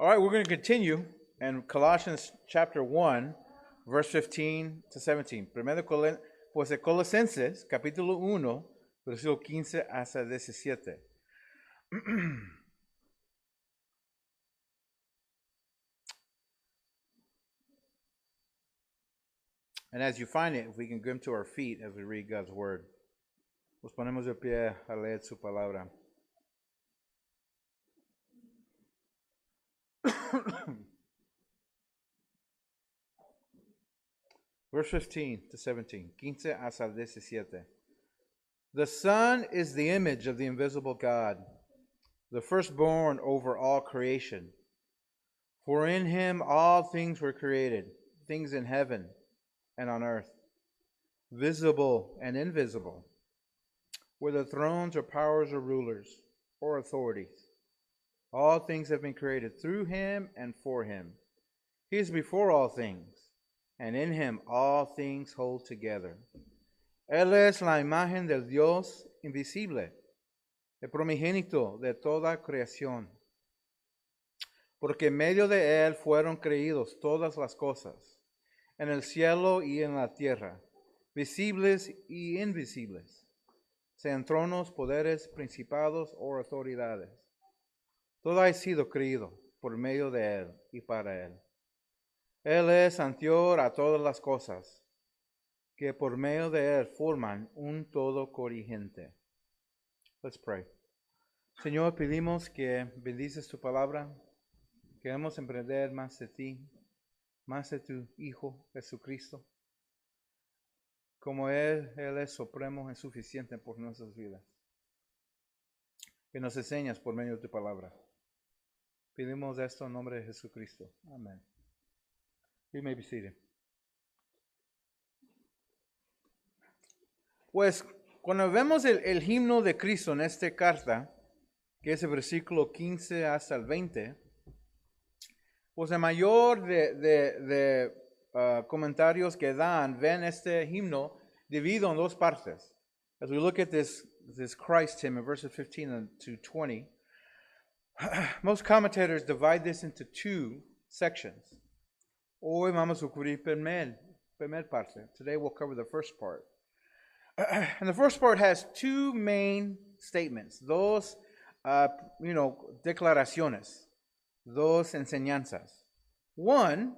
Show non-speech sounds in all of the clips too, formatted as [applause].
All right, we're going to continue in Colossians chapter 1, verse 15 to 17. Primero pues Colosenses, capítulo 1, versículo 15 hasta 17. And as you find it, if we can come to our feet as we read God's word. Nos ponemos de pie a leer su palabra. [coughs] Verse 15 to 17. 15 hasta 17. The Son is the image of the invisible God, the firstborn over all creation. For in him all things were created, things in heaven and on earth, visible and invisible, whether thrones or powers or rulers or authorities. All things have been created through him and for him. He is before all things, and in him all things hold together. Él es la imagen del Dios invisible, el primogénito de toda creación. Porque en medio de él fueron creídos todas las cosas, en el cielo y en la tierra, visibles y invisibles, sean tronos, poderes, principados o autoridades. Todo ha sido creído por medio de Él y para Él. Él es anterior a todas las cosas, que por medio de Él forman un todo corriente. Let's pray. Señor, pedimos que bendices tu palabra. Queremos emprender más de ti, más de tu Hijo Jesucristo. Como Él, Él es supremo y suficiente por nuestras vidas. Que nos enseñas por medio de tu palabra. Pedimos esto en nombre de Jesucristo. Amén. You may be seated. Pues cuando vemos el, himno de Cristo en esta carta, que es el versículo 15 hasta el 20, pues el mayor de, de, uh, comentarios que dan ven este himno dividido en dos partes. As we look at this, this Christ hymn in verses 15 to 20, [clears throat] most commentators divide this into two sections. Hoy vamos a cubrir primer, primer parte. Today we'll cover the first part. [clears throat] And the first part has two main statements, dos, uh, you know, declaraciones, dos enseñanzas. One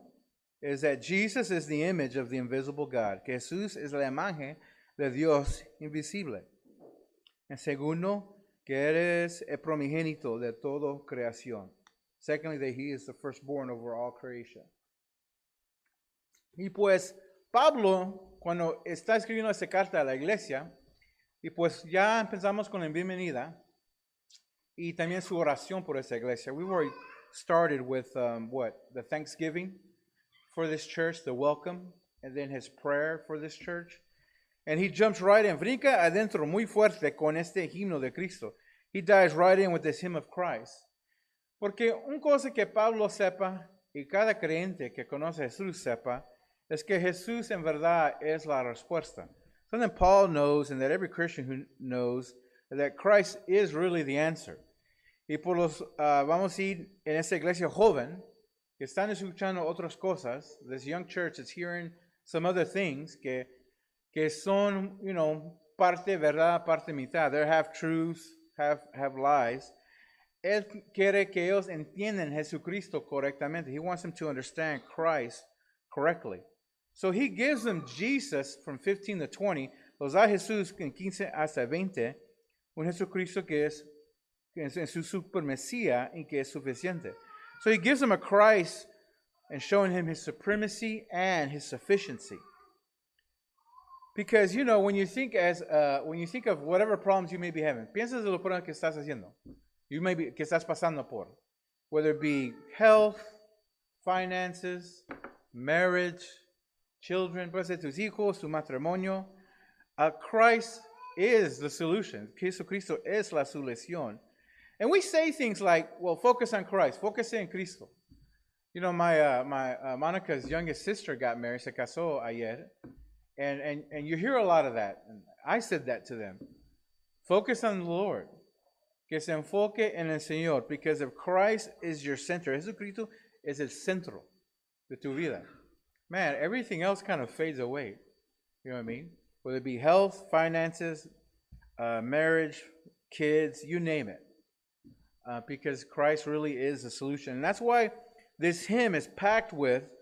is that Jesus is the image of the invisible God, Jesús es la imagen de Dios invisible. En segundo, que eres el primogénito de toda creación. Secondly, that he is the firstborn over all creation. Y pues Pablo, cuando está escribiendo esta carta a la iglesia, y pues ya empezamos con la bienvenida y también su oración por esta iglesia. We already started with um, what? The thanksgiving for this church, the welcome, and then his prayer for this church. And he jumps right in, brinca adentro muy fuerte con este himno de Cristo. He dives right in with this hymn of Christ. Porque una cosa que Pablo sepa y cada creyente que conoce a Jesús sepa es que Jesús en verdad es la respuesta. Something Paul knows and that every Christian who knows that Christ is really the answer. Y por los, uh, vamos a ir en esta iglesia joven que están escuchando otras cosas. This young church is hearing some other things que que son, you know, parte verdad, parte mitad. They have truths, have, have lies. Él quiere que ellos entiendan Jesucristo correctamente. He wants them to understand Christ correctly. So he gives them Jesus from 15 to 20. Los da Jesús en 15 hasta 20. Un Jesucristo que es, en su supremacía y que es suficiente. So he gives them a Christ and showing him his supremacy and his sufficiency. Because you know when you think as uh, when you think of whatever problems you may be having, piensas de los problemas que estás haciendo, you may be que estás pasando por, whether it be health, finances, marriage, children, puede ser tus hijos, tu matrimonio. Uh, Christ is the solution. Jesucristo es la solución. And we say things like, "Well, focus on Christ. Focus en Cristo." You know, my uh, my uh, Monica's youngest sister got married. Se casó ayer. And, and, and you hear a lot of that. And I said that to them. Focus on the Lord. que se enfoque en el Señor, because if Christ is your center, Jesucristo es el centro de tu vida. Man, everything else kind of fades away. You know what I mean? Whether it be health, finances, uh, marriage, kids, you name it. Uh, because Christ really is the solution. And that's why this hymn is packed with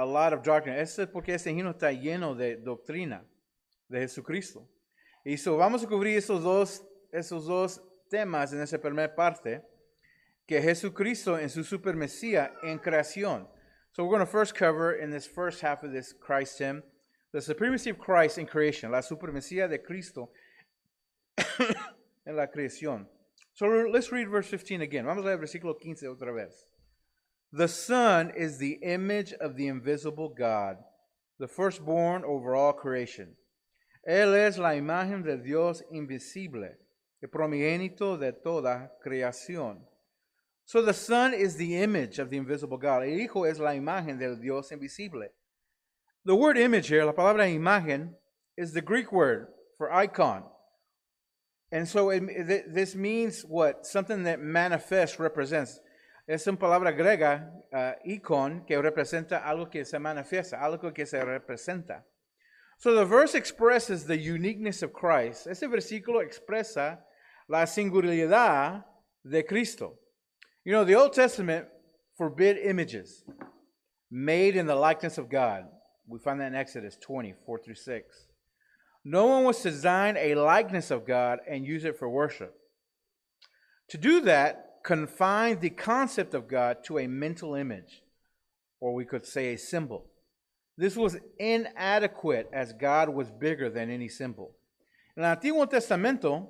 a lot of doctrine. Eso es porque este himno está lleno de doctrina de Jesucristo. Y so vamos a cubrir esos dos, esos dos temas en esa primera parte, que Jesucristo en su supermesía en creación. So we're going to first cover in this first half of this Christ hymn, the supremacy of Christ in creation, la supremacía de Cristo [coughs] en la creación. So let's read verse 15 again. Vamos a leer versículo 15 otra vez. The Son is the image of the invisible God, the firstborn over all creation. Él es la imagen de Dios invisible, el promigénito de toda creación. So the Son is the image of the invisible God. El Hijo es la imagen del Dios invisible. The word image here, la palabra imagen, is the Greek word for icon. And so it, this means what? Something that manifests, represents. Es una palabra griega, uh, icon, que representa algo que se manifiesta, algo que se representa. So the verse expresses the uniqueness of Christ. Ese versículo expresa la singularidad de Cristo. You know, the Old Testament forbid images made in the likeness of God. We find that in Exodus 20, 4 through 6. No one was to design a likeness of God and use it for worship. To do that, confined the concept of God to a mental image, or we could say a symbol. This was inadequate as God was bigger than any symbol. El Antiguo Testamento,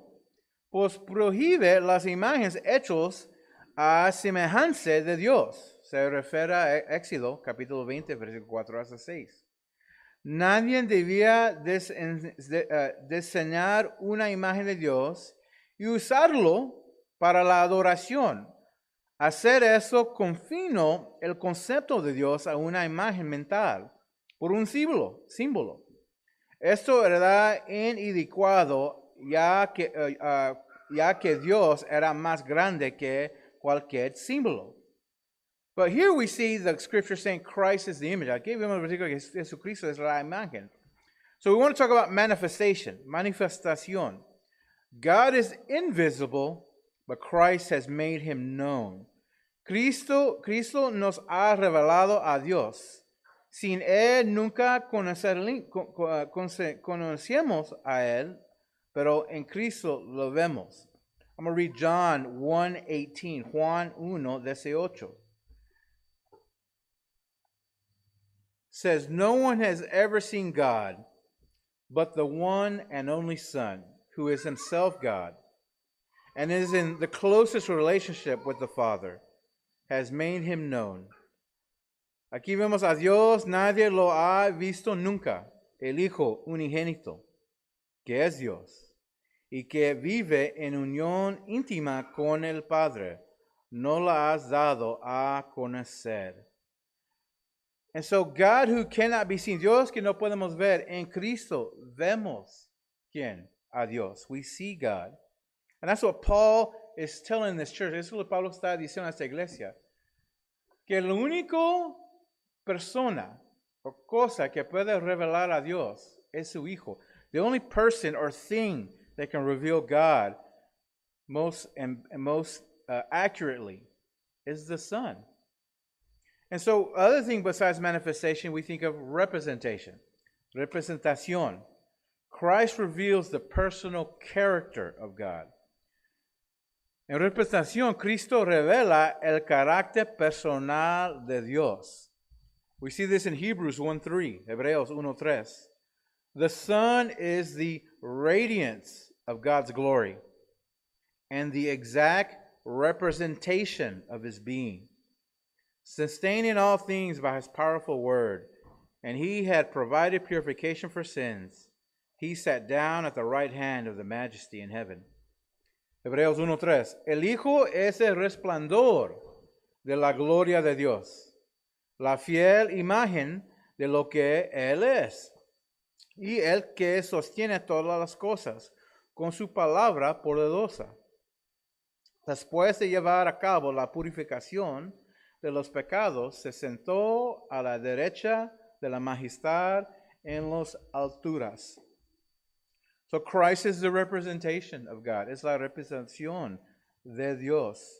pues prohíbe las imágenes hechos a semejanza de Dios. Se refiere a Éxodo capítulo 20, versículo 4 hasta 6. Nadie debía eh, diseñar una imagen de Dios y usarlo para la adoración. Hacer eso confino el concepto de Dios a una imagen mental por un símbolo. símbolo. Esto era inadecuado ya que, uh, ya que Dios era más grande que cualquier símbolo. But here we see the scripture saying Christ is the image. Aquí vemos el versículo que Jesucristo es la imagen. So we want to talk about manifestation, manifestación. God is invisible but Christ has made him known. Cristo, Cristo nos ha revelado a Dios. Sin Él nunca eh, conocemos a Él, pero en Cristo lo vemos. I'm going to read John 1.18, Juan 1, 18. Says, No one has ever seen God, but the one and only Son, who is himself God and is in the closest relationship with the Father, has made him known. Aquí vemos a Dios, nadie lo ha visto nunca, el Hijo unigénito, que es Dios, y que vive en unión íntima con el Padre, no la has dado a conocer. And so God who cannot be seen, Dios que no podemos ver, en Cristo vemos quién? A Dios. We see God. And that's what Paul is telling this church. Eso es lo que Pablo está diciendo a esta iglesia. Que la única persona o cosa que puede revelar a Dios es su Hijo. The only person or thing that can reveal God most and, and most uh, accurately is the Son. And so, other thing besides manifestation, we think of representation, representación. Christ reveals the personal character of God. En representación, Cristo revela el carácter personal de Dios. We see this in Hebrews 1:3, Hebreos 1:3. The Son is the radiance of God's glory and the exact representation of his being, sustaining all things by his powerful word. And he had provided purification for sins. He sat down at the right hand of the majesty in heaven. Hebreos 1.3. El Hijo es el resplandor de la gloria de Dios, la fiel imagen de lo que Él es, y el que sostiene todas las cosas con su palabra poderosa. Después de llevar a cabo la purificación de los pecados, se sentó a la derecha de la majestad en las alturas. So Christ is the representation of God. Es la representación de Dios.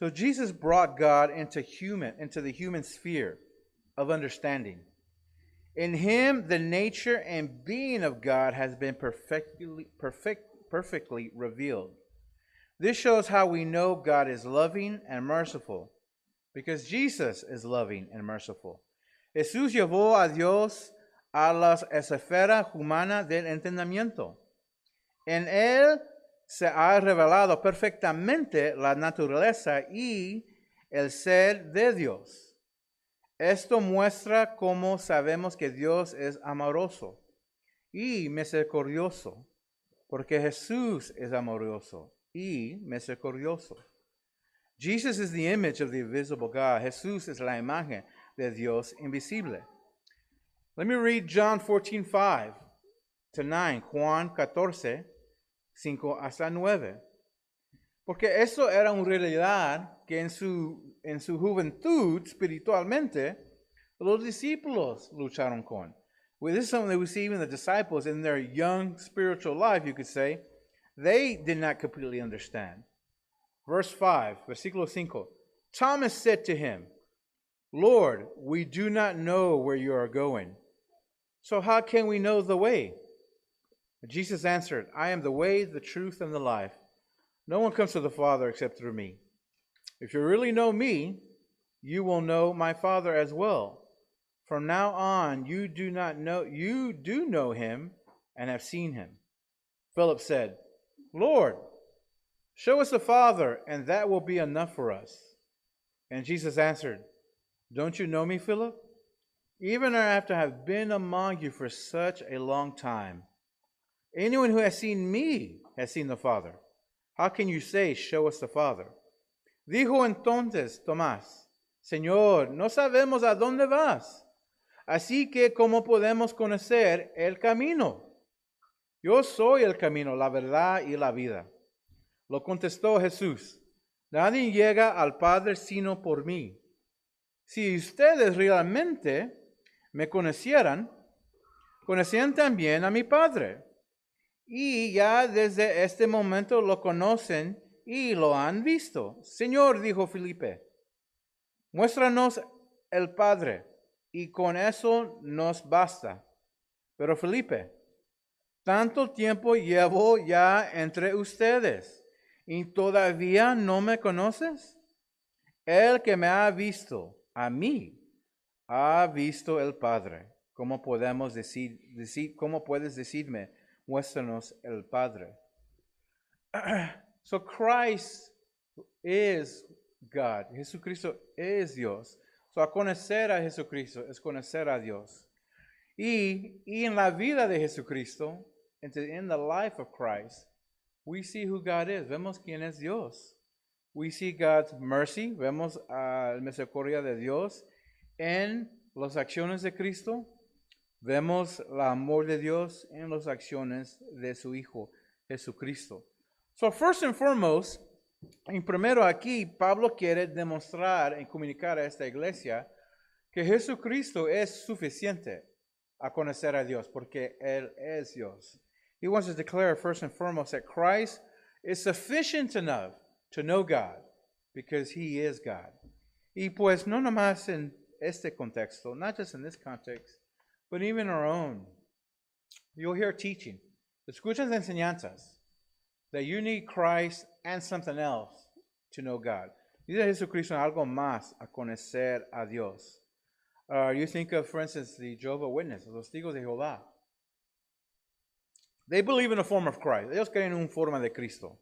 So Jesus brought God into human, into the human sphere of understanding. In him, the nature and being of God has been perfectly, perfect, perfectly revealed. This shows how we know God is loving and merciful, because Jesus is loving and merciful. Jesús llevó a Dios a las esferas humanas del entendimiento. En él se ha revelado perfectamente la naturaleza y el ser de Dios. Esto muestra cómo sabemos que Dios es amoroso y misericordioso, porque Jesús es amoroso y misericordioso. Jesus is the image of the invisible God. Jesús es la imagen de Dios invisible. Let me read John 14, 5 to 9, Juan 14, 5 hasta 9. Porque eso era una realidad que en su, en su juventud espiritualmente los discípulos lucharon con. Well, this is something that we see even the disciples in their young spiritual life, you could say, they did not completely understand. Verse 5, versículo 5. Thomas said to him, Lord, we do not know where you are going. So how can we know the way? Jesus answered, I am the way, the truth, and the life. No one comes to the Father except through me. If you really know me, you will know my Father as well. From now on, you do not know you do know him and have seen him. Philip said, Lord, show us the Father, and that will be enough for us. And Jesus answered, Don't you know me, Philip? Even after I have been among you for such a long time. Anyone who has seen me has seen the Father. How can you say, Show us the Father? Dijo entonces Tomás, Señor, no sabemos a dónde vas. Así que, ¿cómo podemos conocer el camino? Yo soy el camino, la verdad y la vida. Lo contestó Jesús. Nadie llega al Padre sino por mí. Si ustedes realmente me conocieran, conocían también a mi Padre. Y ya desde este momento lo conocen y lo han visto. Señor, dijo Felipe, muéstranos el Padre y con eso nos basta. Pero Felipe, tanto tiempo llevo ya entre ustedes y todavía no me conoces. El que me ha visto a mí, ha visto el Padre. ¿Cómo podemos decir, decir cómo puedes decirme, muéstranos el Padre? [clears throat] so Christ is God. Jesucristo es Dios. So a conocer a Jesucristo es conocer a Dios. Y, y en la vida de Jesucristo, in the life of Christ, we see who God is. Vemos quién es Dios. We see God's mercy. Vemos a la misericordia de Dios en las acciones de Cristo. Vemos el amor de Dios en las acciones de su Hijo Jesucristo. So, first and foremost, en primero aquí, Pablo quiere demostrar y comunicar a esta iglesia que Jesucristo es suficiente a conocer a Dios, porque Él es Dios. He wants to declare first and foremost that Christ is sufficient enough to know God, because He is God. Y pues no nomás en este contexto, not just in this context, but even our own. You'll hear teaching. Escuchas enseñanzas that you need Christ and something else to know God. Dice Jesucristo algo más a conocer a Dios. Uh, you think of, for instance, the Jehovah Witnesses, los testigos de Jehová. They believe in a form of Christ. Ellos creen en una forma de Cristo.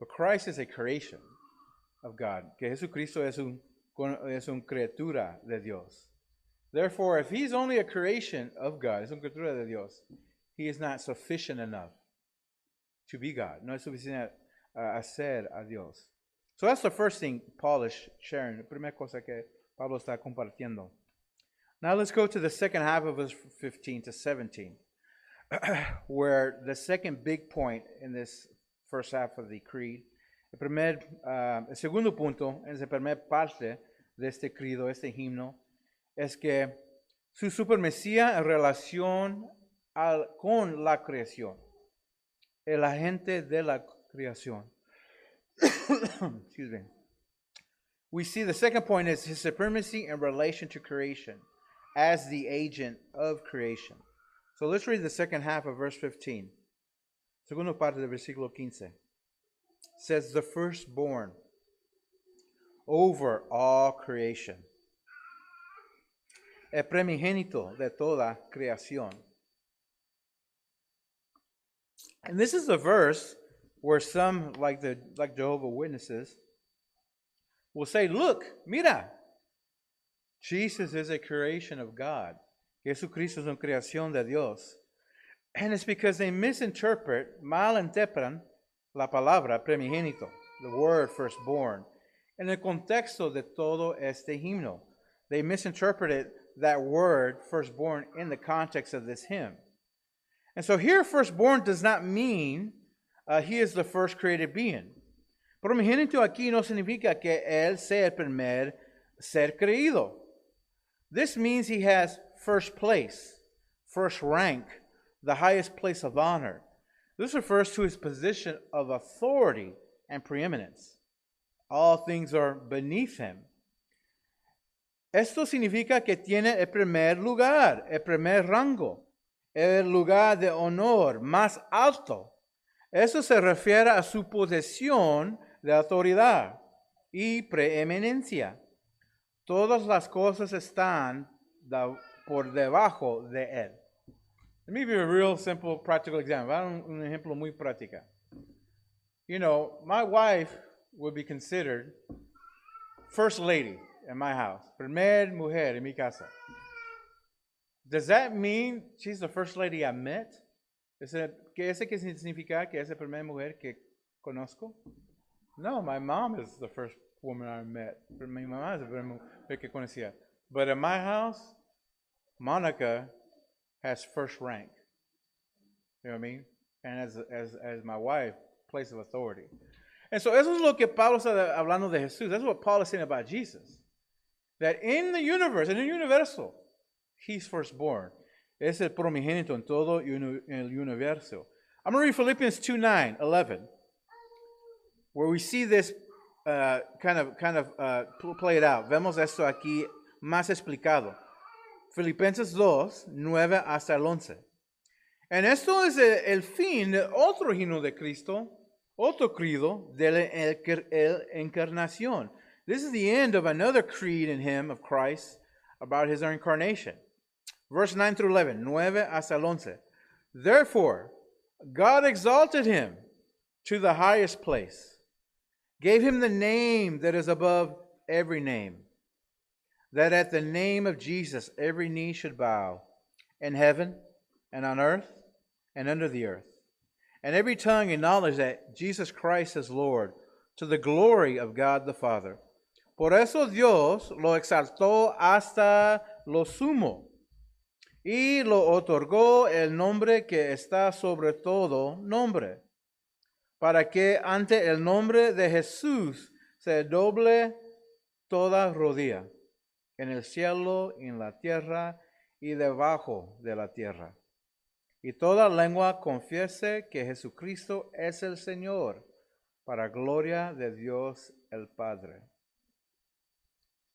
But Christ is a creation of God. Que Jesucristo es un es una criatura de Dios. Therefore, if he's only a creation of God, es una criatura de Dios, he is not sufficient enough to be God. No es suficiente a, a ser a Dios. So that's the first thing Paul is sharing. La primera cosa que Pablo está compartiendo. Now let's go to the second half of verse 15 to 17, [clears throat] where the second big point in this first half of the creed El, primer, ah, el segundo punto, en esa primera parte de este credo, este himno, es que su supremacía en relación al- con la creación, el agente de la creación. [coughs] Excuse me. We see the second point is his supremacy in relation to creation as the agent of creation. So let's read the second half of verse 15. Segundo parte del versículo 15. Says the firstborn over all creation. El primogénito de toda creación. And this is a verse where some, like the like Jehovah Witnesses, will say, "Look, mira, Jesus is a creation of God. Jesucristo es una creación de Dios." And it's because they misinterpret, malinterpretan la palabra primogénito, the word firstborn, en el contexto de todo este himno. They misinterpreted that word firstborn in the context of this hymn. And so here, firstborn does not mean uh, he is the first created being. Primogénito aquí no significa que él sea el primer ser creído. This means he has first place, first rank, the highest place of honor. This refers to his position of authority and preeminence. All things are beneath him. Esto significa que tiene el primer lugar, el primer rango, el lugar de honor más alto. Eso se refiere a su posición de autoridad y preeminencia. Todas las cosas están por debajo de él. Let me give you a real simple practical example. Un, ejemplo muy práctica. You know, my wife would be considered first lady in my house. Primer mujer en mi casa. Does that mean she's the first lady I met? ¿Ese, ¿Qué significa que es la primera mujer que conozco? No, my mom is the first woman I met. Mi mamá es la primera mujer que conocía. But in my house, Monica has first rank. You know what I mean? And as, as, as my wife, place of authority. And so eso es lo que Pablo está hablando de Jesús. That's what Paul is saying about Jesus. That in the universe, in the universo, he's firstborn. Es el primogénito en todo el universo. I'm going to read Philippians 2 9, 11, where we see this uh, kind of, kind of uh, pl- played out. Vemos esto aquí más explicado. Filipenses 2, 9 hasta el 11. En esto es el, el fin de otro himno de Cristo, otro credo de la encarnación. This is the end of another creed in him of Christ about his incarnation. Verse 9 through 11, 9 hasta el 11. Therefore, God exalted him to the highest place, gave him the name that is above every name, that at the name of Jesus every knee should bow, in heaven and on earth and under the earth, and every tongue acknowledge that Jesus Christ is Lord, to the glory of God the Father. Por eso Dios lo exaltó hasta lo sumo y lo otorgó el nombre que está sobre todo nombre, para que ante el nombre de Jesús se doble toda rodilla, en el cielo, en la tierra y debajo de la tierra. Y toda lengua confiese que Jesucristo es el Señor, para gloria de Dios el Padre.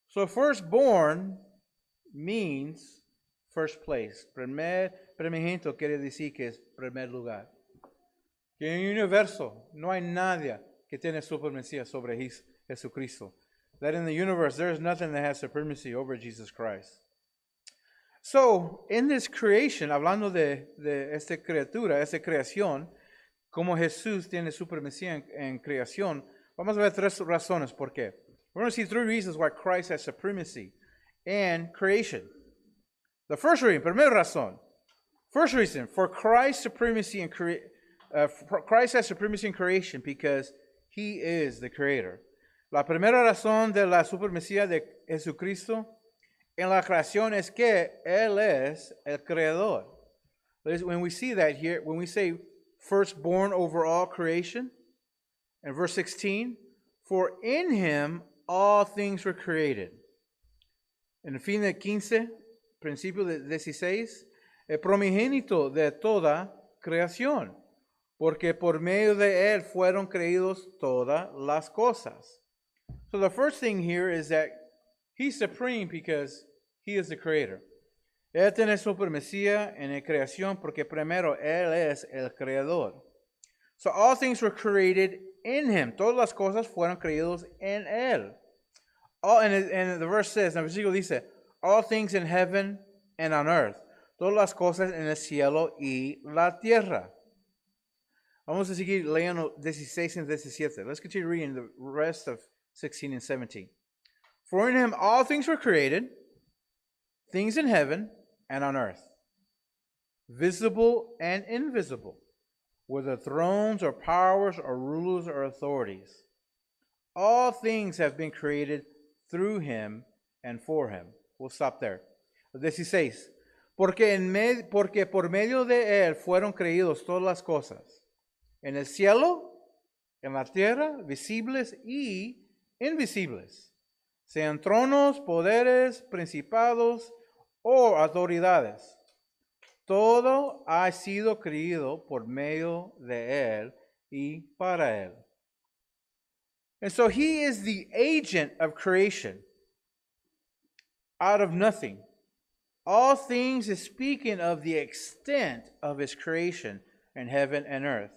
So firstborn means first place. Primer, primogénito quiere decir que es primer lugar. Que en el universo no hay nadie que tiene supremacía sobre Jes- Jesucristo. That in the universe there is nothing that has supremacy over Jesus Christ. So, in this creation, hablando de, de esta criatura, esta creación, como Jesús tiene supremacía en, en creación, vamos a ver tres razones por qué. We're going to see three reasons why Christ has supremacy in creation. The first reason, primera razón. First reason, for Christ's supremacy in crea- uh, Christ has supremacy in creation because he is the creator. La primera razón de la supremacía de Jesucristo en la creación es que él es el creador. When we see that here, when we say firstborn over all creation, And verse 16, for in him all things were created. En fin de 15, principio de 16, el promigénito de toda creación, porque por medio de él fueron creídos todas las cosas. So the first thing here is that he's supreme because he is the creator. Él tiene supremacía en la creación porque primero él es el creador. So all things were created in him. Todas las cosas fueron creados en él. All, and, and the verse says, en el versículo dice, all things in heaven and on earth. Todas las cosas en el cielo y la tierra. Vamos a seguir leyendo 16 and 17. Let's continue reading the rest of 16 and 17. For in him all things were created, things in heaven and on earth, visible and invisible, whether thrones or powers or rulers or authorities. All things have been created through him and for him. We'll stop there. 16. Porque, en med, porque por medio de él fueron creídos todas las cosas, en el cielo, en la tierra, visibles y invisibles, sean tronos, poderes, principados o autoridades. Todo ha sido creído por medio de él y para él. And so he is the agent of creation out of nothing. All things is speaking of the extent of his creation in heaven and earth.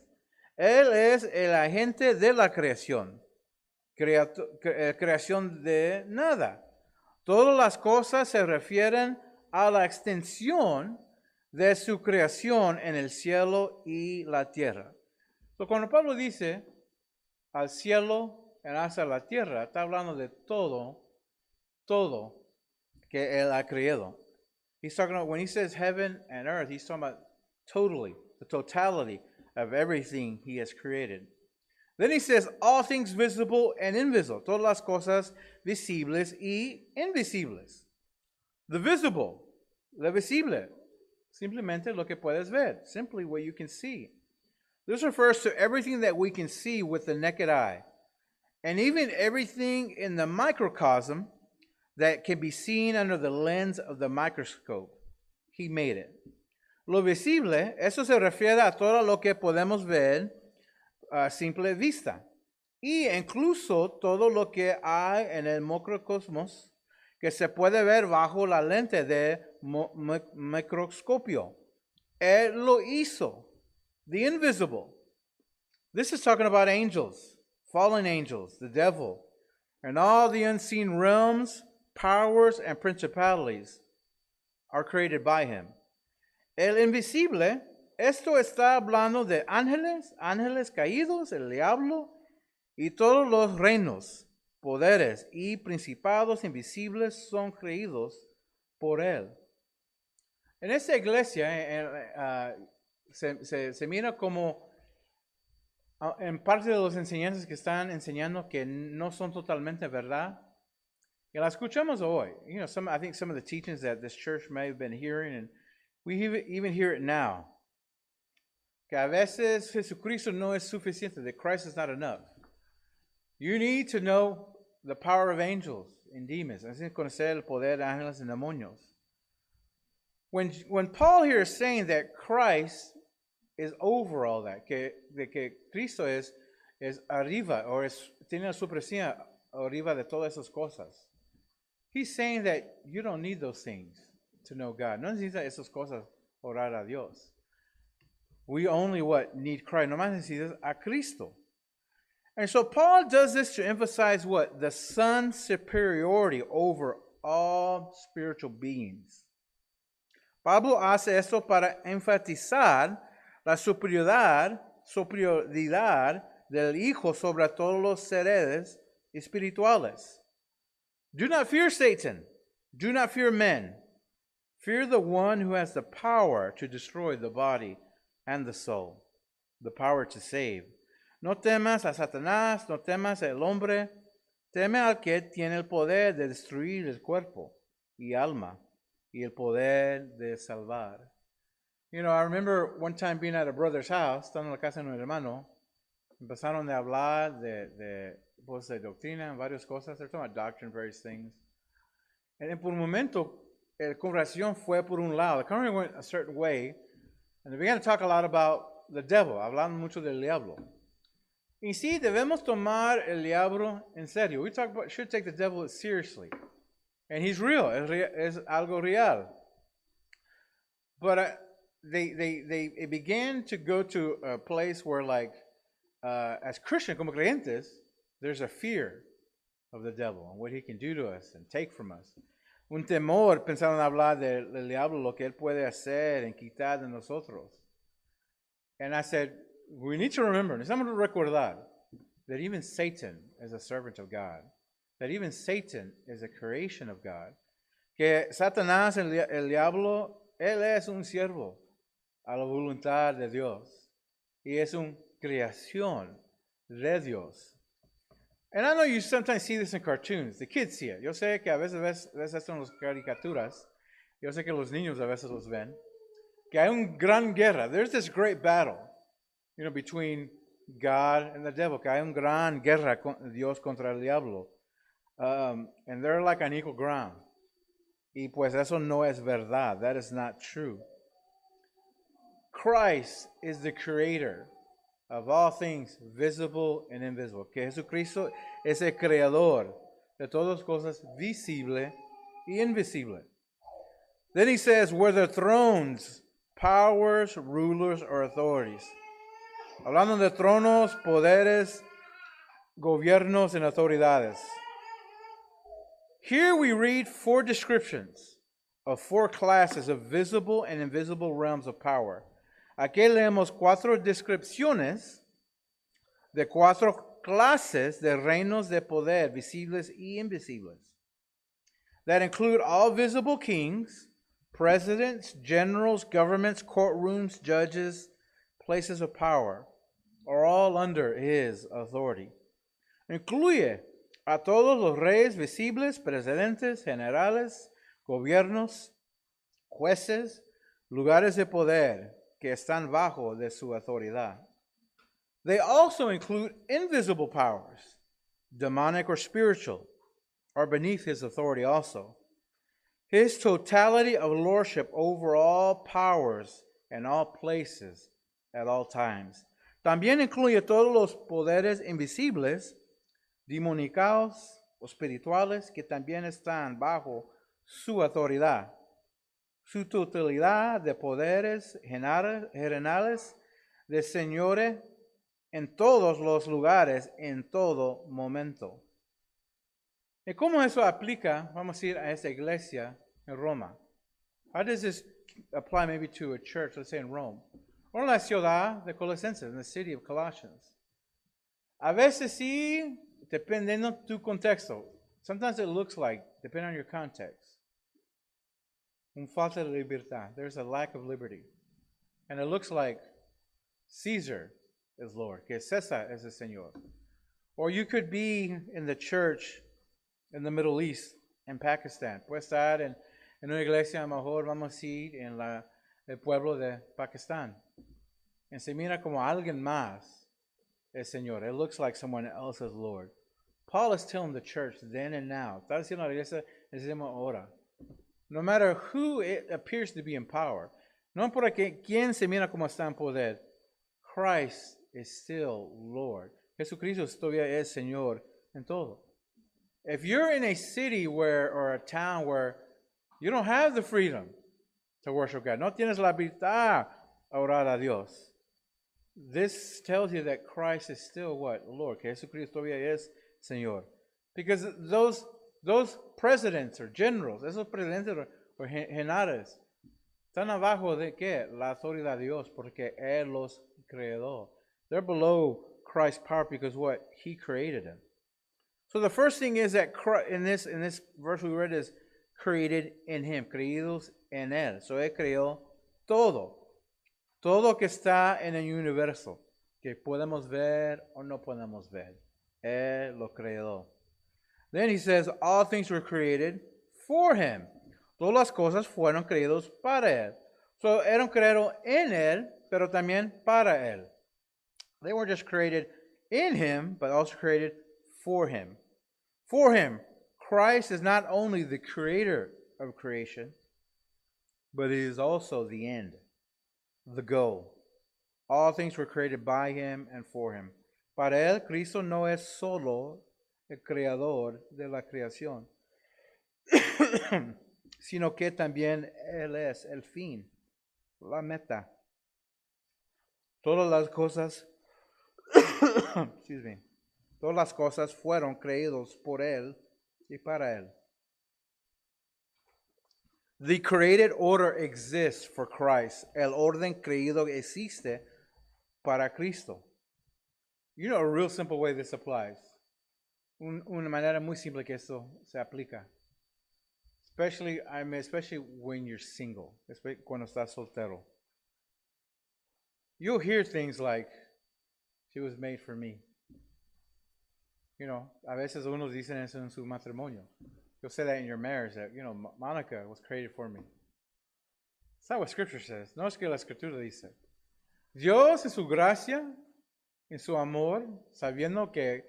Él es el agente de la creación, creación de nada. Todas las cosas se refieren a la extensión de su creación en el cielo y la tierra. So, cuando Pablo dice al cielo y hasta la tierra, está hablando de todo, todo que él ha creado. He's talking about when he says heaven and earth, he's talking about totally, the totality of everything he has created. Then he says all things visible and invisible, todas las cosas visibles y invisibles. The visible, lo visible, simplemente lo que puedes ver, simply what you can see. This refers to everything that we can see with the naked eye, and even everything in the microcosm that can be seen under the lens of the microscope. He made it. Lo visible, eso se refiere a todo lo que podemos ver a simple vista. Y incluso todo lo que hay en el microcosmos que se puede ver bajo la lente de microscopio. Él lo hizo. The invisible. This is talking about angels, fallen angels, the devil, and all the unseen realms, powers, and principalities are created by him. El invisible, esto está hablando de ángeles, ángeles caídos, el diablo y todos los reinos, poderes y principados invisibles son creídos por él. En esta iglesia uh, se, se, se, mira como uh, en parte de los enseñanzas que están enseñando que no son totalmente verdad. Y la escuchamos hoy. You know, some, I think some of the teachings that this church may have been hearing, and we even hear it now. Que a veces Jesucristo no es suficiente, that Christ is not enough. You need to know the power of angels and demons. Así conocer el poder de ángeles y demonios. When, when Paul here is saying that Christ is over all that, que, de que Cristo es, es arriba, o es, tiene la supremacía arriba de todas esas cosas, he's saying that you don't need those things to know God. No necesitas esas cosas orar a Dios. We only what need Christ. No más necesitas a Cristo. And so Paul does this to emphasize what? The Son's superiority over all spiritual beings. Pablo hace esto para enfatizar la superioridad, superioridad del Hijo sobre todos los seres espirituales. Do not fear Satan. Do not fear men. Fear the one who has the power to destroy the body and the soul, the power to save. No temas a Satanás, no temas al hombre, teme al que tiene el poder de destruir el cuerpo y alma y el poder de salvar. You know, I remember one time being at a brother's house, estando en la casa de un hermano, empezaron a hablar de, de, pues, de doctrina, varias cosas. They're talking about doctrine, various things. And por un momento, la conversación fue por un lado. The conversation went a certain way, and they began to talk a lot about the devil. Hablaron mucho del diablo. Y sí, debemos tomar el diablo en serio. We talk about, should take the devil seriously. And he's real. Es, algo real. But uh, they, they, they began to go to a place where, like, uh, as Christian, como creyentes, there's a fear of the devil and what he can do to us and take from us. Un temor, pensaron hablar del, del diablo, lo que él puede hacer en quitar de nosotros. And I said, we need to remember, necesitamos recordar that even Satan is a servant of God, that even Satan is a creation of God, que Satanás, el, el diablo, él es un siervo a la voluntad de Dios y es una creación de Dios. And I know you sometimes see this in cartoons. The kids see it. Yo sé que a veces ves, ves esto en las caricaturas. Yo sé que los niños a veces los ven. Que hay una gran guerra. There's this great battle, you know, between God and the devil. Que hay una gran guerra con Dios contra el diablo. Um, and they're like on equal ground. Y pues eso no es verdad. That is not true. Christ is the creator of all things visible and invisible. Que Jesucristo es el creador de todas cosas visible y invisible. Then he says, whether thrones, powers, rulers, or authorities. Hablando de tronos, poderes, gobiernos, and autoridades. Here we read four descriptions of four classes of visible and invisible realms of power. Aquí leemos cuatro descripciones de cuatro clases de reinos de poder, visibles y invisibles, that include all visible kings, presidents, generals, governments, courtrooms, judges, places of power, are all under his authority. Incluye a todos los reyes visibles, presidentes, generales, gobiernos, jueces, lugares de poder que están bajo de su autoridad. They also include invisible powers, demonic or spiritual, are beneath his authority also. His totality of lordship over all powers and all places at all times. También incluye todos los poderes invisibles, demonicados o espirituales que también están bajo su autoridad. Su totalidad de poderes generales de señores en todos los lugares, en todo momento. ¿Y cómo eso aplica, vamos a ir a esta iglesia en Roma? How does this apply maybe to a church, let's say in Rome? O en la ciudad de Colosenses, in the city of Colossians. A veces sí, dependiendo tu contexto. Sometimes it looks like, depending on your context, un falta de libertad. There's a lack of liberty. And it looks like Caesar is Lord, que César es el Señor. Or you could be in the church in the Middle East, in Pakistan. Puede estar en, en una iglesia, mejor vamos a ir en la, el pueblo de Pakistán. Y se mira como alguien más el Señor. It looks like someone else is Lord. Paul is telling the church then and now. Está diciendo a la iglesia, decimos ahora. No matter who it appears to be in power, no por quién se mira como está en poder, Christ is still Lord. Jesucristo todavía es Señor en todo. If you're in a city where or a town where you don't have the freedom to worship God, no tienes la habilidad a orar a Dios, this tells you that Christ is still what? Lord. Jesucristo todavía es Señor. Because those those presidents or generals, esos presidentes or generales, están abajo de qué? La autoridad de Dios, porque Él los creó. They're below Christ's power because what? He created them. So the first thing is that Christ, in this in this verse we read is created in Him, creídos en Él. So Él creó todo. Todo que está en el universo, que podemos ver o no podemos ver. Él lo creó. Then he says, all things were created for him. Todas las cosas fueron creadas para él. So eran creados en él, pero también para él. They weren't just created in him, but also created for him. For him, Christ is not only the creator of creation, but he is also the end, the goal. All things were created by him and for him. Para él, Cristo no es solo el creador de la creación, [coughs] sino que también él es el fin, la meta. Todas las cosas, [coughs] excuse me, todas las cosas fueron creados por él y para él. The created order exists for Christ. El orden creído existe para Cristo. You know a real simple way this applies. Un- una manera muy simple que esto se aplica. Especially, I mean, especially when you're single, cuando estás soltero. You'll hear things like, she was made for me. You know, a veces unos dicen eso en su matrimonio. You'll say that in your marriage, that, you know, Mo- Monica was created for me. It's not what Scripture says. No es que la Escritura dice. Dios en su gracia, en su amor, sabiendo que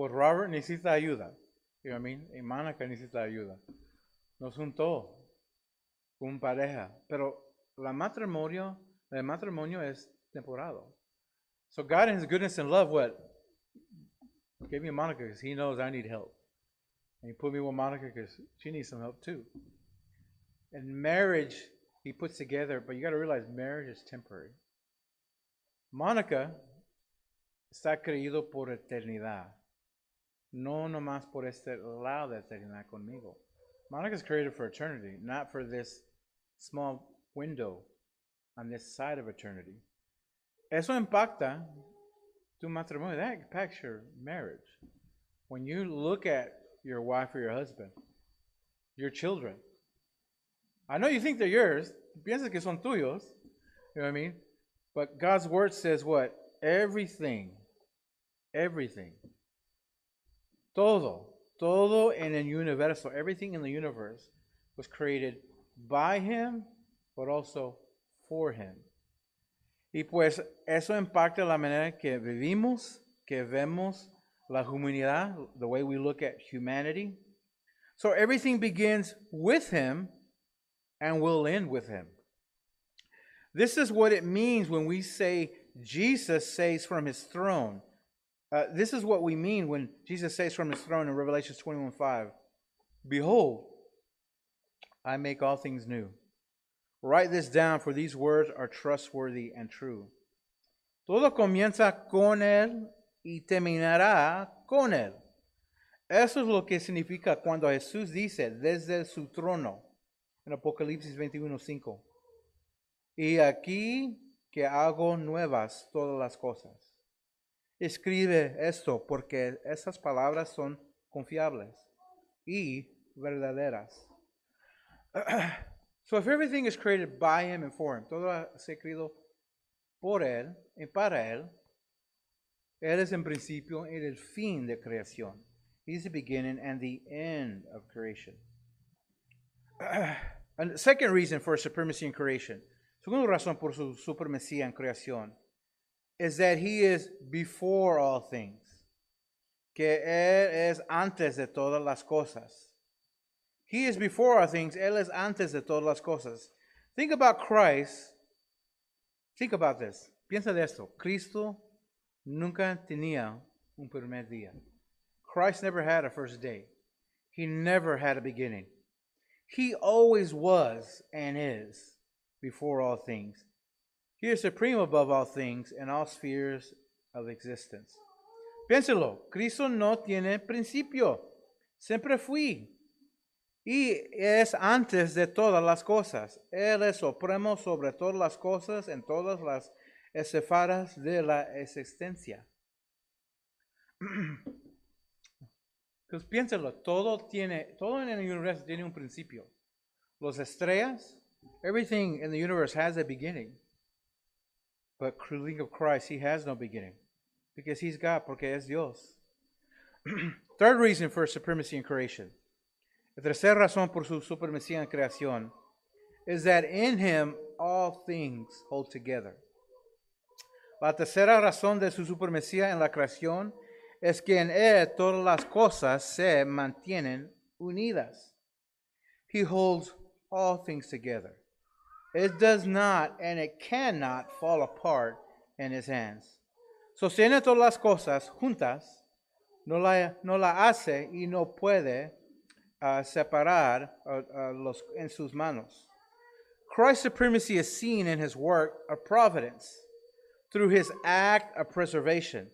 por Robert necesita ayuda. You know what I mean? Y Monica necesita ayuda. Nos juntó con pareja. Pero la matrimonio, el matrimonio es temporado. So God in His goodness and love, what? Gave me Monica because He knows I need help. And He put me with Monica because she needs some help too. And marriage, He puts together, but you got to realize marriage is temporary. Mónica está creído por eternidad. No nomás por este lado de eternidad conmigo. Monica is created for eternity, not for this small window on this side of eternity. Eso impacta tu matrimonio. That impacts your marriage. When you look at your wife or your husband, your children. I know you think they're yours. Piensas que son tuyos. You know what I mean? But God's word says what? Everything. Everything. Todo. Todo en el universo. Everything in the universe was created by Him, but also for Him. Y pues eso impacta la manera que vivimos, que vemos la humanidad, the way we look at humanity. So everything begins with Him and will end with Him. This is what it means when we say Jesus says from his throne. Uh, this is what we mean when Jesus says from his throne in Revelation 21 5. Behold, I make all things new. Write this down, for these words are trustworthy and true. Todo comienza con Él y terminará con Él. Eso es lo que significa cuando Jesús dice desde su trono en Apocalipsis 21 5. Y aquí que hago nuevas todas las cosas. Escribe esto porque esas palabras son confiables y verdaderas. [clears throat] so if everything is created by him and for him, todo sido creado por él y para él, él es en principio el fin de creación. He's the beginning and the end of creation. [clears throat] and the second reason for supremacy in creation Segunda razón por su supremacía en creación is that he is before all things. Que él es antes de todas las cosas. He is before all things. Él es antes de todas las cosas. Think about Christ. Think about this. Piensa de esto. Cristo nunca tenía un primer día. Christ never had a first day. He never had a beginning. He always was and is before all things. He is supreme above all things in all spheres of existence. Piénselo, Cristo no tiene principio. Siempre fui. Y es antes de todas las cosas. Él es supremo sobre todas las cosas en todas las esferas de la existencia. [clears throat] Piénselo, todo tiene, todo en el universo tiene un principio. Los estrellas, Everything in the universe has a beginning. But think of Christ, he has no beginning. Because he's God, porque es Dios. [clears throat] Third reason for supremacy in creation. La tercera razón por su supremacía en creación is that in him all things hold together. La tercera razón de su supremacía en la creación es que en Él todas las cosas se mantienen unidas. He holds all things together. It does not and it cannot fall apart in His hands. Sostiene todas las cosas juntas, no la, no la hace y no puede uh, separar uh, uh, los, en sus manos. Christ's supremacy is seen in His work of providence through His act of preservation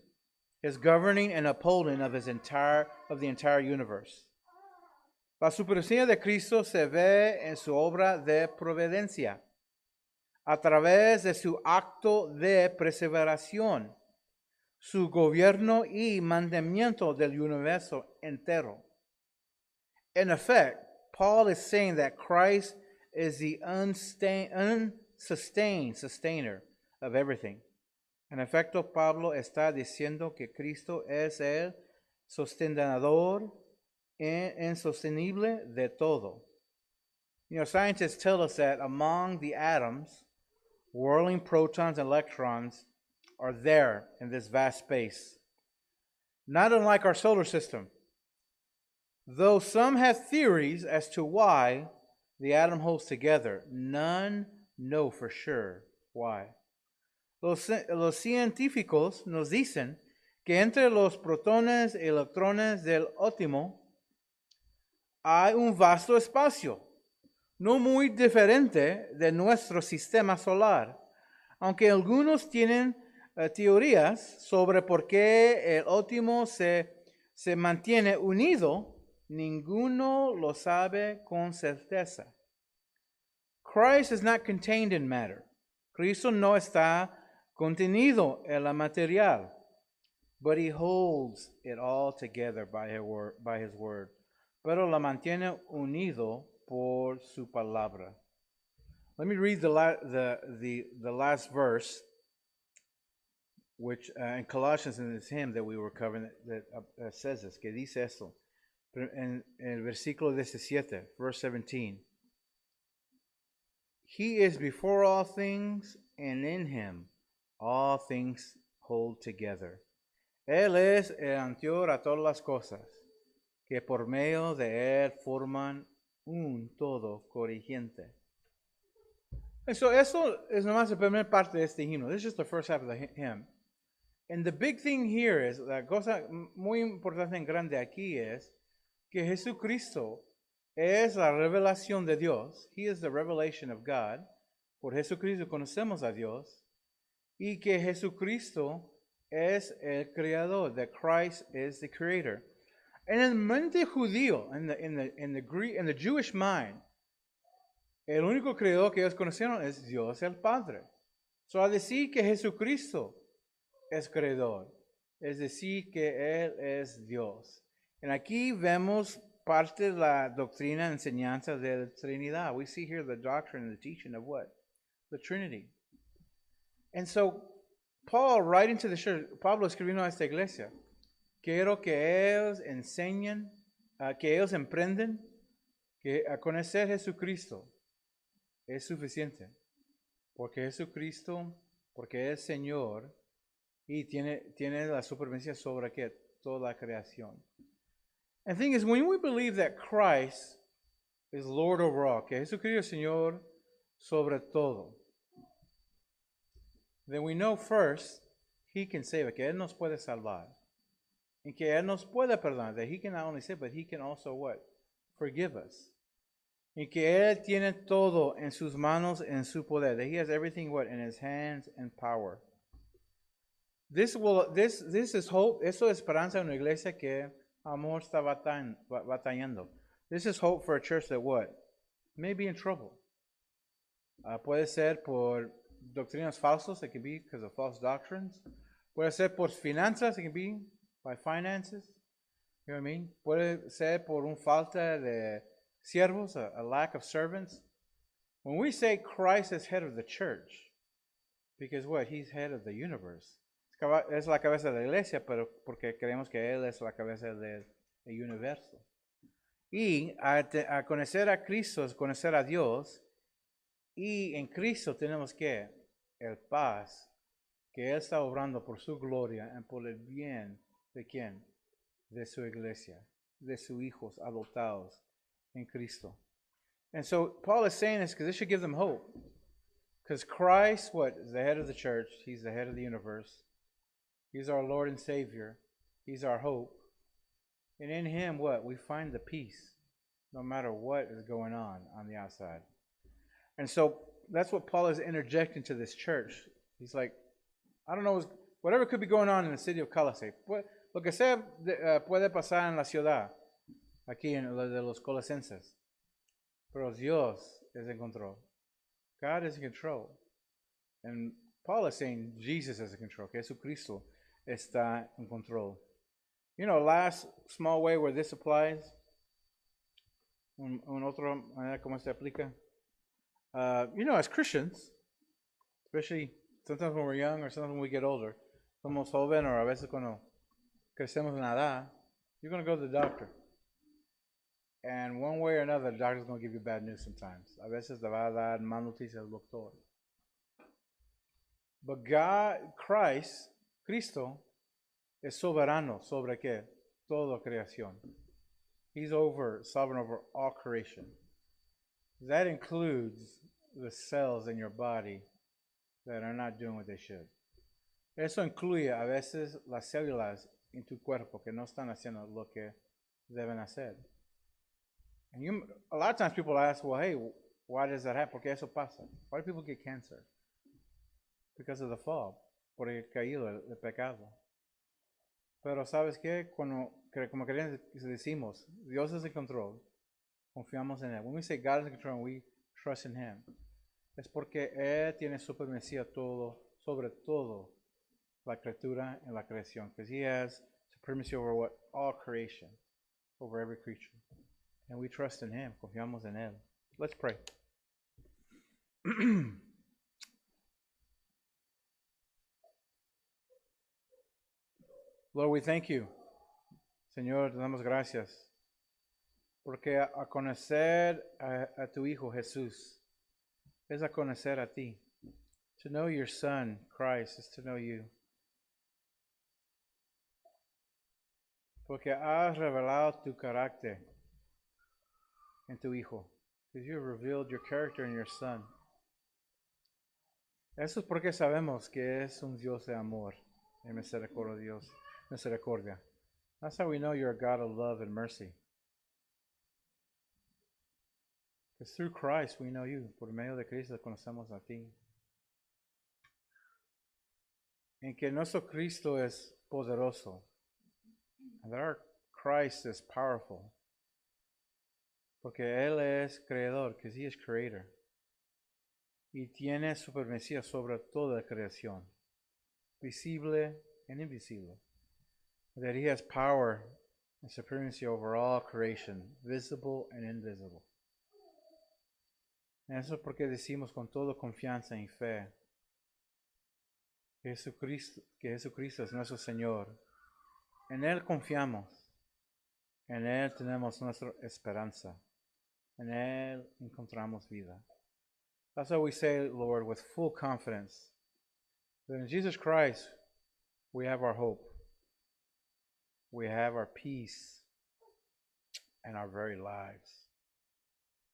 his governing and upholding of his entire of the entire universe. La supremacía de Cristo se ve en su obra de providencia, a través de su acto de perseveración, su gobierno y mantenimiento del universo entero. In effect, Paul is saying that Christ is the unsustained sustainer of everything. En efecto, Pablo está diciendo que Cristo es el sostenedor insostenible de todo. You know, scientists tell us that among the atoms, whirling protons and electrons are there in this vast space. Not unlike our solar system. Though some have theories as to why the atom holds together, none know for sure why. Los, los, científicos nos dicen que entre los protones y electrones del ótimo hay un vasto espacio, no muy diferente de nuestro sistema solar, aunque algunos tienen uh, teorías sobre por qué el ótimo se, se mantiene unido, ninguno lo sabe con certeza. Christ is not contained in matter. Cristo no está contenido en la material, but he holds it all together by his word pero la mantiene unido por su palabra. Let me read the, la, the, the, the last verse, which uh, in Colossians in this hymn that we were covering that uh, says this, que dice esto, en el versículo 17, verse 17. He is before all things, and in him all things hold together. Él es el anterior a todas las cosas, que por medio de él forman un todo corrigiente. So eso es nomás la primera parte de este himno. This is the first half of the hymn. And the big thing here is, la cosa muy importante en grande aquí es que Jesucristo es la revelación de Dios. He is the revelation of God. Por Jesucristo conocemos a Dios y que Jesucristo es el creador, that Christ is the creator. En el mente judío, in the, in the, in the, Greek, in the Jewish mind, el único creador que ellos conocieron es Dios el Padre. So, a decir que Jesucristo es creador, es decir que Él es Dios. Y aquí vemos parte de la doctrina, enseñanza de la Trinidad. We see here the doctrine and the teaching of what? The Trinity. And so, Paul, writing to the church, Pablo escribiendo a esta iglesia, quiero que ellos enseñen, uh, que ellos emprenden, que a conocer Jesucristo es suficiente. Porque Jesucristo, porque es Señor y tiene, tiene la supervivencia sobre toda la creación. The thing is, when we believe that Christ is Lord over all, que Jesucristo es Señor sobre todo, then we know first He can save, que Él nos puede salvar. And que Él nos puede perdonar. That He can not only save, but He can also what? Forgive us. Y que Él tiene todo en sus manos, en su poder. That He has everything what? In His hands and power. This will, this, this is hope. Eso es esperanza en una iglesia que amor está batallando. This is hope for a church that what? May be in trouble. Uh, puede ser por doctrinas falsas, it can be because of false doctrines. Puede ser por finanzas, it can be by finances. You know what I mean? Puede ser por un falta de siervos, a, a lack of servants. When we say Christ is head of the church, because what? He's head of the universe. Es la cabeza de la iglesia, pero porque creemos que Él es la cabeza del universo. Y a, a conocer a Cristo es conocer a Dios. Y en Cristo tenemos que el paz que Él está obrando por su gloria y por el bien de quién? De su iglesia, de sus hijos adoptados in Cristo. And so Paul is saying this because this should give them hope. Because Christ, what, is the head of the church. He's the head of the universe. He's our Lord and Savior. He's our hope. And in Him, what? We find the peace, no matter what is going on on the outside. And so that's what Paul is interjecting to this church. He's like, I don't know, whatever could be going on in the city of Colossae, lo que sea uh, puede pasar en la ciudad, aquí en lo de los colosenses. Pero Dios es en control. God is in control. And Paul is saying Jesus is in control, Jesucristo está en control. You know, last small way where this applies, un, un otro manera como se aplica. Uh, you know, as Christians, especially sometimes when we're young or sometimes when we get older, somos joven or a veces cuando edad, you're going to go to the doctor. And one way or another, the doctor's going to give you bad news sometimes. A veces te va a dar mal el doctor. But God, Christ, Cristo, es soberano sobre qué? Toda creación. He's over, sovereign over all creation. That includes the cells in your body that are not doing what they should. Eso incluye a veces las células en tu cuerpo que no están haciendo lo que deben hacer. And you, a lot of times people ask, well, hey, why does that happen? Porque eso pasa. Why do people get cancer? Because of the fall, por el caído, el, el pecado. Pero sabes qué? Cuando, como creyentes decimos, Dios es el control, confiamos en Él. When we say God is in control, we trust in Him. Es porque Él tiene supremacía todo, sobre todo la criatura en la creación. Because He has supremacy over what? All creation, over every creature. And we trust in Him. Confiamos en Él. Let's pray. Lord, we thank you. Señor, te damos gracias. Porque a, conocer a, a tu Hijo Jesús es a conocer a ti. To know your Son, Christ, is to know you. Porque has revelado tu carácter en tu Hijo. Because you have revealed your character in your Son. Eso es porque sabemos que es un Dios de amor y misericordia. That's how we know you're a God of love and mercy. Because through Christ we know you. Por medio de Cristo conocemos a ti. En que nuestro Cristo es poderoso. That our Christ is powerful. Porque Él es creador, because He is creator. Y tiene supremacía sobre toda creación, visible and invisible. That He has power and supremacy over all creation, visible and invisible. Eso es porque decimos con toda confianza y fe que Jesucristo, que Jesucristo es nuestro Señor. En Él confiamos. En Él tenemos nuestra esperanza. En Él encontramos vida. That's why we say, Lord, with full confidence, that in Jesus Christ we have our hope, we have our peace, and our very lives.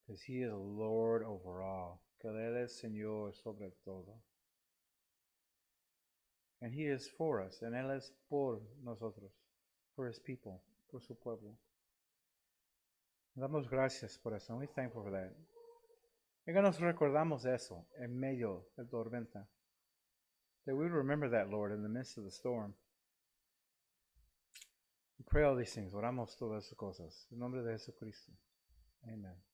Because He is Lord over all. Que Él es Señor sobre todo. And He is for us, and Él es por nosotros, for His people, por su pueblo. Damos gracias por eso. We thankful for that. Y que nos recordamos eso en medio de tormenta. That we remember that, Lord, in the midst of the storm. We pray all these things. Oramos todas esas cosas. En nombre de Jesucristo. Amen.